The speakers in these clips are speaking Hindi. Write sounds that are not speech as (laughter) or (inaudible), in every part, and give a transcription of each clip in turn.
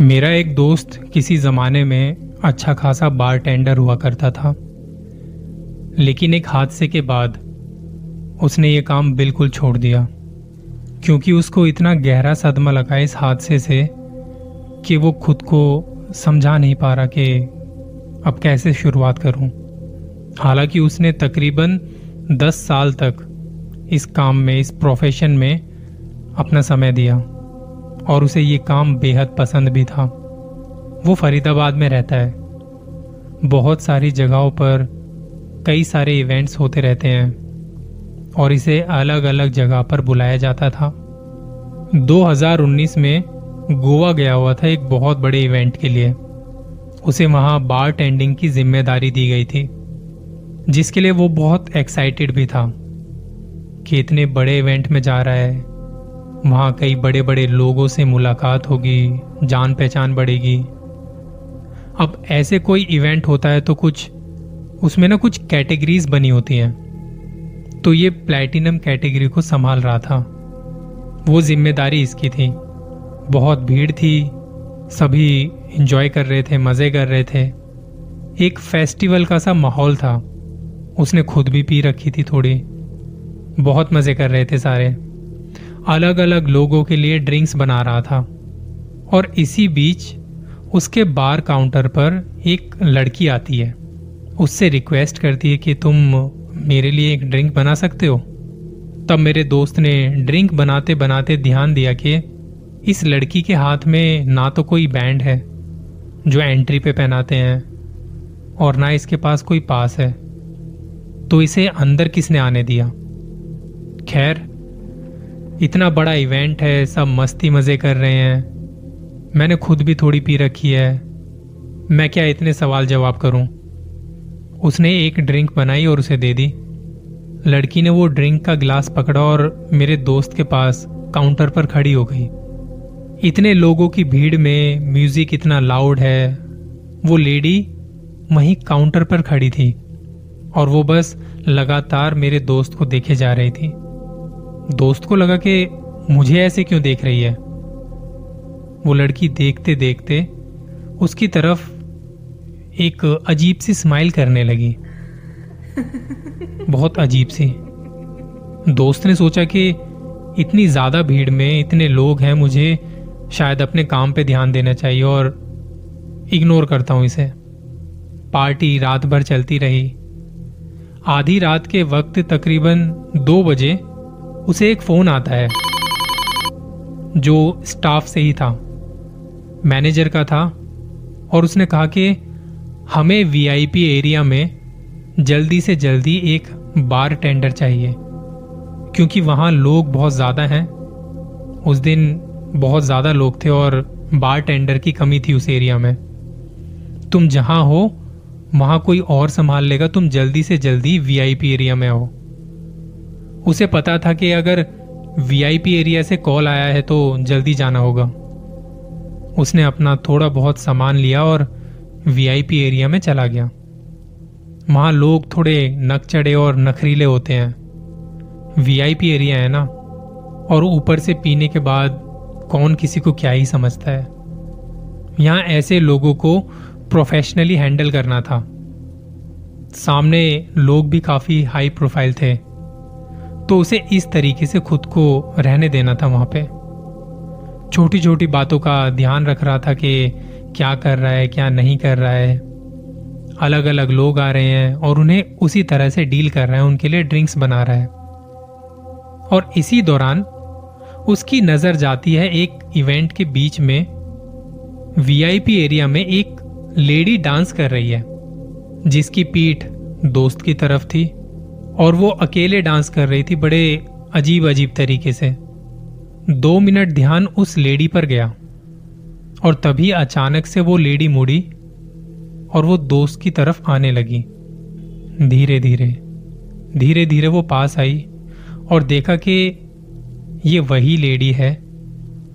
मेरा एक दोस्त किसी जमाने में अच्छा खासा बार टेंडर हुआ करता था। लेकिन एक हादसे के बाद उसने ये काम बिल्कुल छोड़ दिया, क्योंकि उसको इतना गहरा सदमा लगा इस हादसे से कि वो खुद को समझा नहीं पा रहा कि अब कैसे शुरुआत करूँ। हालाँकि उसने तकरीबन दस साल तक इस काम में, इस प्रोफेशन में अपना समय दिया। और उसे ये काम बेहद पसंद भी था। वो फरीदाबाद में रहता है। बहुत सारी जगहों पर कई सारे इवेंट्स होते रहते हैं और इसे अलग अलग जगह पर बुलाया जाता था। 2019 में गोवा गया हुआ था एक बहुत बड़े इवेंट के लिए। उसे वहाँ बार टेंडिंग की ज़िम्मेदारी दी गई थी, जिसके लिए वो बहुत एक्साइटेड भी था कि इतने बड़े इवेंट में जा रहा है। वहाँ कई बड़े बड़े लोगों से मुलाकात होगी जान पहचान बढ़ेगी। अब ऐसे कोई इवेंट होता है तो कुछ, उसमें ना कुछ कैटेगरीज बनी होती हैं। तो ये प्लैटिनम कैटेगरी को संभाल रहा था। वो ज़िम्मेदारी इसकी थी। बहुत भीड़ थी। सभी इंजॉय कर रहे थे, मज़े कर रहे थे। एक फेस्टिवल का सा माहौल था। उसने खुद भी पी रखी थी थोड़ी। बहुत मज़े कर रहे थे सारे। अलग अलग लोगों के लिए ड्रिंक्स बना रहा था। और इसी बीच उसके बार काउंटर पर एक लड़की आती है। उससे रिक्वेस्ट करती है कि तुम मेरे लिए एक ड्रिंक बना सकते हो। तब मेरे दोस्त ने ड्रिंक बनाते बनाते ध्यान दिया कि इस लड़की के हाथ में ना तो कोई बैंड है, जो एंट्री पे पहनाते हैं, और ना इसके पास कोई पास है। तो इसे अंदर किसने आने दिया? खैर इतना बड़ा इवेंट है, सब मस्ती मज़े कर रहे हैं। मैंने खुद भी थोड़ी पी रखी है। मैं क्या इतने सवाल जवाब करूँ? उसने एक ड्रिंक बनाई और उसे दे दी। लड़की ने वो ड्रिंक का गिलास पकड़ा और मेरे दोस्त के पास काउंटर पर खड़ी हो गई। इतने लोगों की भीड़ में म्यूज़िक इतना लाउड है। वो लेडी वहीं काउंटर पर खड़ी थी और वो बस लगातार मेरे दोस्त को देखे जा रही थी। दोस्त को लगा कि मुझे ऐसे क्यों देख रही है? वो लड़की देखते देखते उसकी तरफ़ एक अजीब सी स्माइल करने लगी। बहुत अजीब सी। दोस्त ने सोचा कि इतनी ज़्यादा भीड़ में इतने लोग हैं, मुझे शायद अपने काम पे ध्यान देना चाहिए और इग्नोर करता हूँ इसे। पार्टी रात भर चलती रही। आधी रात के वक्त तकरीबन दो बजे उसे एक फ़ोन आता है, जो स्टाफ से ही था, मैनेजर का था, और उसने कहा कि हमें वीआईपी एरिया में जल्दी से जल्दी एक बार टेंडर चाहिए, क्योंकि वहाँ लोग बहुत ज़्यादा हैं। उस दिन बहुत ज़्यादा लोग थे और बार टेंडर की कमी थी उस एरिया में। तुम जहाँ हो, वहाँ कोई और संभाल लेगा, तुम जल्दी से जल्दी वीआईपी एरिया में आओ। उसे पता था कि अगर वीआईपी एरिया से कॉल आया है तो जल्दी जाना होगा। उसने अपना थोड़ा बहुत सामान लिया और वीआईपी एरिया में चला गया। वहाँ लोग थोड़े नक चढ़े और नखरीले होते हैं। वीआईपी एरिया है ना? और ऊपर से पीने के बाद कौन किसी को क्या ही समझता है? यहाँ ऐसे लोगों को प्रोफेशनली हैंडल करना था। सामने लोग भी काफ़ी हाई प्रोफ़ाइल थे। तो उसे इस तरीके से खुद को रहने देना था वहाँ पे। छोटी छोटी बातों का ध्यान रख रहा था कि क्या कर रहा है, क्या नहीं कर रहा है। अलग अलग लोग आ रहे हैं और उन्हें उसी तरह से डील कर रहा है, उनके लिए ड्रिंक्स बना रहा है। और इसी दौरान उसकी नज़र जाती है एक इवेंट के बीच में वीआईपी एरिया में एक लेडी डांस कर रही है, जिसकी पीठ दोस्त की तरफ़ थी। और वो अकेले डांस कर रही थी बड़े अजीब अजीब तरीके से। दो मिनट ध्यान उस लेडी पर गया और तभी अचानक से वो लेडी मुड़ी और वो दोस्त की तरफ़ आने लगी। धीरे धीरे धीरे धीरे वो पास आई और देखा कि ये वही लेडी है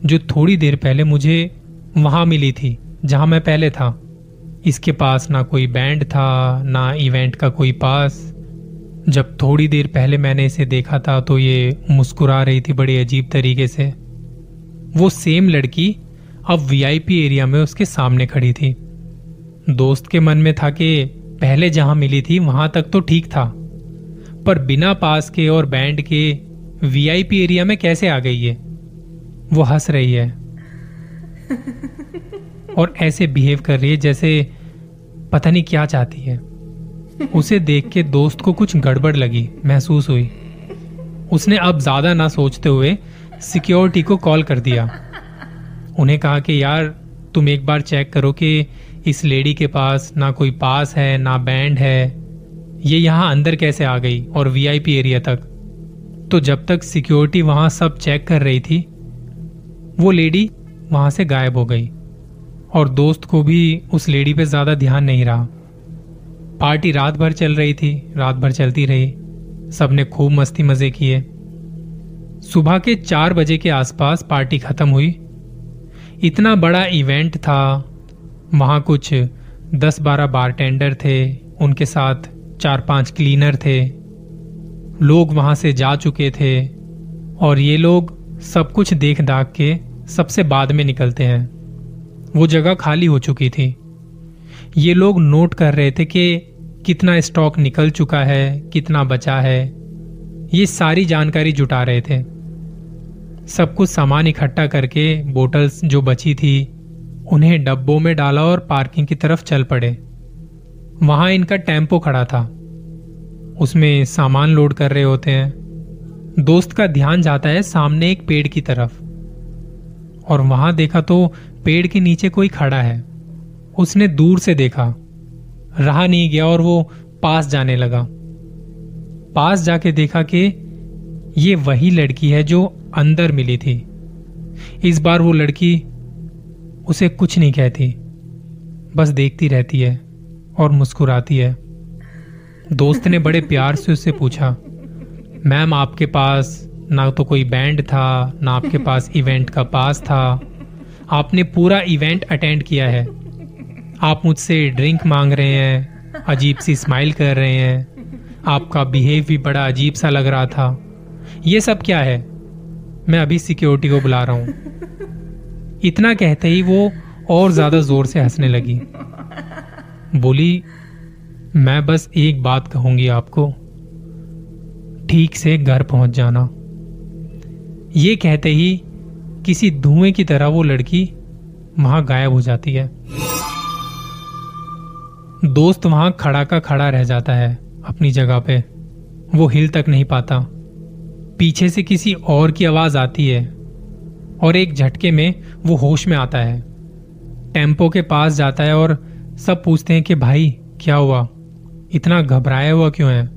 जो थोड़ी देर पहले मुझे वहाँ मिली थी, जहाँ मैं पहले था। इसके पास ना कोई बैंड था, ना इवेंट का कोई पास जब थोड़ी देर पहले मैंने इसे देखा था तो ये मुस्कुरा रही थी बड़ी अजीब तरीके से। वो सेम लड़की अब वीआईपी एरिया में उसके सामने खड़ी थी। दोस्त के मन में था कि पहले जहाँ मिली थी वहाँ तक तो ठीक था। पर बिना पास के और बैंड के वीआईपी एरिया में कैसे आ गई है वो हंस रही है। (laughs) और ऐसे बिहेव कर रही है जैसे पता नहीं क्या चाहती है। उसे देख के दोस्त को कुछ गड़बड़ लगी, महसूस हुई। उसने अब ज़्यादा ना सोचते हुए सिक्योरिटी को कॉल कर दिया। उन्हें कहा कि, यार, तुम एक बार चेक करो कि इस लेडी के पास ना कोई पास है, ना बैंड है। ये यहाँ अंदर कैसे आ गई और वीआईपी एरिया तक? तो जब तक सिक्योरिटी वहाँ सब चेक कर रही थी, वो लेडी वहाँ से गायब हो गई और दोस्त को भी उस लेडी पे ज़्यादा ध्यान नहीं रहा। पार्टी रात भर चल रही थी रात भर चलती रही। सबने खूब मस्ती मज़े किए। सुबह के चार बजे के आसपास पार्टी खत्म हुई। इतना बड़ा इवेंट था। वहाँ कुछ दस बारह बारटेंडर थे, उनके साथ चार पाँच क्लीनर थे। लोग वहाँ से जा चुके थे और ये लोग सब कुछ देख दाख के सबसे बाद में निकलते हैं। वो जगह खाली हो चुकी थी। ये लोग नोट कर रहे थे कि कितना स्टॉक निकल चुका है, कितना बचा है, ये सारी जानकारी जुटा रहे थे। सब कुछ सामान इकट्ठा करके बोटल्स जो बची थी, उन्हें डब्बों में डाला और पार्किंग की तरफ़ चल पड़े। वहाँ इनका टेंपो खड़ा था। उसमें सामान लोड कर रहे होते हैं। दोस्त का ध्यान जाता है सामने एक पेड़ की तरफ़। और वहाँ देखा तो पेड़ के नीचे कोई खड़ा है। उसने दूर से देखा। रहा नहीं गया और वो पास जाने लगा। पास जाके देखा कि ये वही लड़की है जो अंदर मिली थी। इस बार वो लड़की उसे कुछ नहीं कहती, बस देखती रहती है और मुस्कुराती है। दोस्त ने बड़े प्यार से उससे पूछा, मैम, आपके पास ना तो कोई बैंड था, ना आपके पास इवेंट का पास था। आपने पूरा इवेंट अटेंड किया है। आप मुझसे ड्रिंक मांग रहे हैं, अजीब सी स्माइल कर रहे हैं। आपका बिहेव भी बड़ा अजीब सा लग रहा था। ये सब क्या है? मैं अभी सिक्योरिटी को बुला रहा हूँ। इतना कहते ही वो और ज़्यादा ज़ोर से हंसने लगी। बोली, मैं बस एक बात कहूँगी आपको। ठीक से घर पहुँच जाना। ये कहते ही किसी धुएँ की तरह वो लड़की वहाँ गायब हो जाती है। दोस्त वहाँ खड़ा का खड़ा रह जाता है, अपनी जगह पे। वो हिल तक नहीं पाता। पीछे से किसी और की आवाज़ आती है, और एक झटके में वो होश में आता है। टेंपो के पास जाता है और सब पूछते हैं कि, भाई, क्या हुआ? इतना घबराया हुआ क्यों है?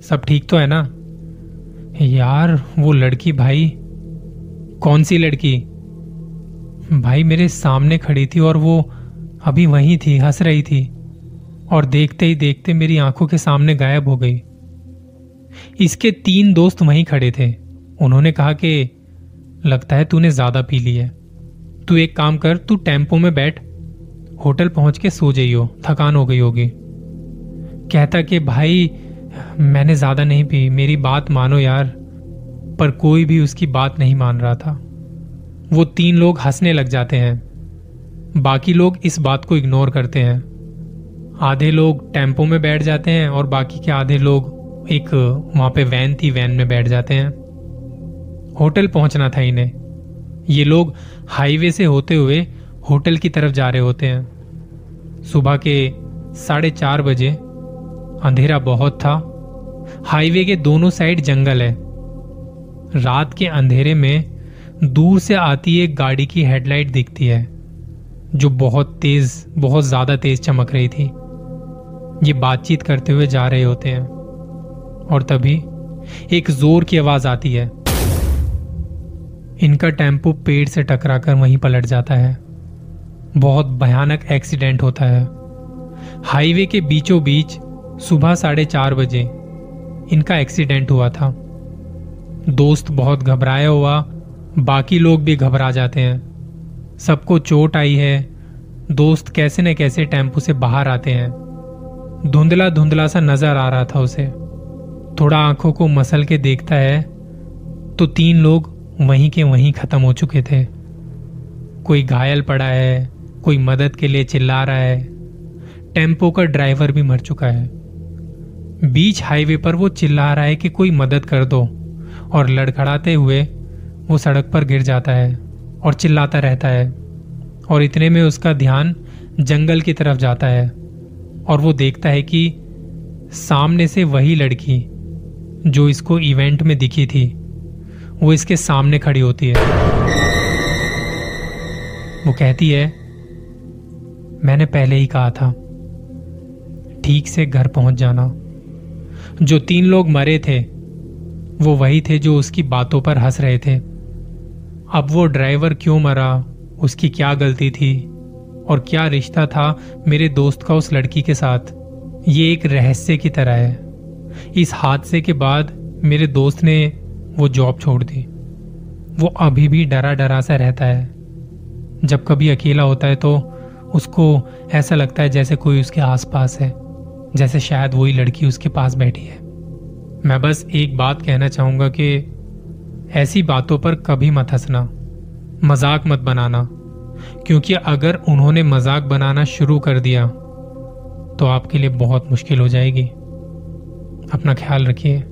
सब ठीक तो है ना? यार, वो लड़की, भाई। कौन सी लड़की? भाई, मेरे सामने खड़ी थी और वो अभी वहीं थी, हंस रही थी। और देखते ही देखते मेरी आँखों के सामने गायब हो गई। इसके तीन दोस्त वहीं खड़े थे। उन्होंने कहा कि, लगता है तूने ज़्यादा पी ली है। तू एक काम कर, तू टेंपो में बैठ। होटल पहुँच के सो जाइयो, थकान हो गई होगी। कहता कि, भाई, मैंने ज़्यादा नहीं पी, मेरी बात मानो यार, पर कोई भी उसकी बात नहीं मान रहा था। वो तीन लोग हंसने लग जाते हैं। बाकी लोग इस बात को इग्नोर करते हैं। आधे लोग टेंपो में बैठ जाते हैं और बाकी के आधे लोग एक वहाँ पे वैन थी, वैन में बैठ जाते हैं। होटल पहुँचना था इन्हें। ये लोग हाईवे से होते हुए होटल की तरफ़ जा रहे होते हैं। सुबह के साढ़े चार बजे अंधेरा बहुत था। हाईवे के दोनों साइड जंगल है। रात के अंधेरे में दूर से आती एक गाड़ी की हेडलाइट दिखती है, जो बहुत तेज, बहुत ज़्यादा तेज चमक रही थी। ये बातचीत करते हुए जा रहे होते हैं। और तभी एक ज़ोर की आवाज़ आती है। इनका टेंपो पेड़ से टकराकर वहीं पलट जाता है। बहुत भयानक एक्सीडेंट होता है। हाईवे के बीचों बीच सुबह साढ़े चार बजे इनका एक्सीडेंट हुआ था। दोस्त बहुत घबराया हुआ, बाकी लोग भी घबरा जाते हैं। सबको चोट आई है। दोस्त कैसे न कैसे टेंपो से बाहर आते हैं। धुंधला धुंधला सा नज़र आ रहा था उसे। थोड़ा आँखों को मसल के देखता है तो तीन लोग वहीं के वहीं खत्म हो चुके थे। कोई घायल पड़ा है, कोई मदद के लिए चिल्ला रहा है। टेंपो का ड्राइवर भी मर चुका है। बीच हाईवे पर वो चिल्ला रहा है कि कोई मदद कर दो, और लड़खड़ाते हुए वो सड़क पर गिर जाता है और चिल्लाता रहता है, और इतने में उसका ध्यान जंगल की तरफ़ जाता है। और वो देखता है कि सामने से वही लड़की जो इसको इवेंट में दिखी थी, वो इसके सामने खड़ी होती है। वो कहती है, मैंने पहले ही कहा था, ठीक से घर पहुँच जाना। जो तीन लोग मरे थे, वो वही थे जो उसकी बातों पर हंस रहे थे। अब वो ड्राइवर क्यों मरा, उसकी क्या गलती थी? और क्या रिश्ता था मेरे दोस्त का उस लड़की के साथ? ये एक रहस्य की तरह है। इस हादसे के बाद मेरे दोस्त ने वो जॉब छोड़ दी। वो अभी भी डरा डरा सा रहता है। जब कभी अकेला होता है तो उसको ऐसा लगता है जैसे कोई उसके आसपास है, जैसे शायद वही लड़की उसके पास बैठी है। मैं बस एक बात कहना चाहूँगा कि ऐसी बातों पर कभी मत हंसना। मज़ाक मत बनाना। क्योंकि अगर उन्होंने मज़ाक बनाना शुरू कर दिया तो आपके लिए बहुत मुश्किल हो जाएगी। अपना ख्याल रखिए।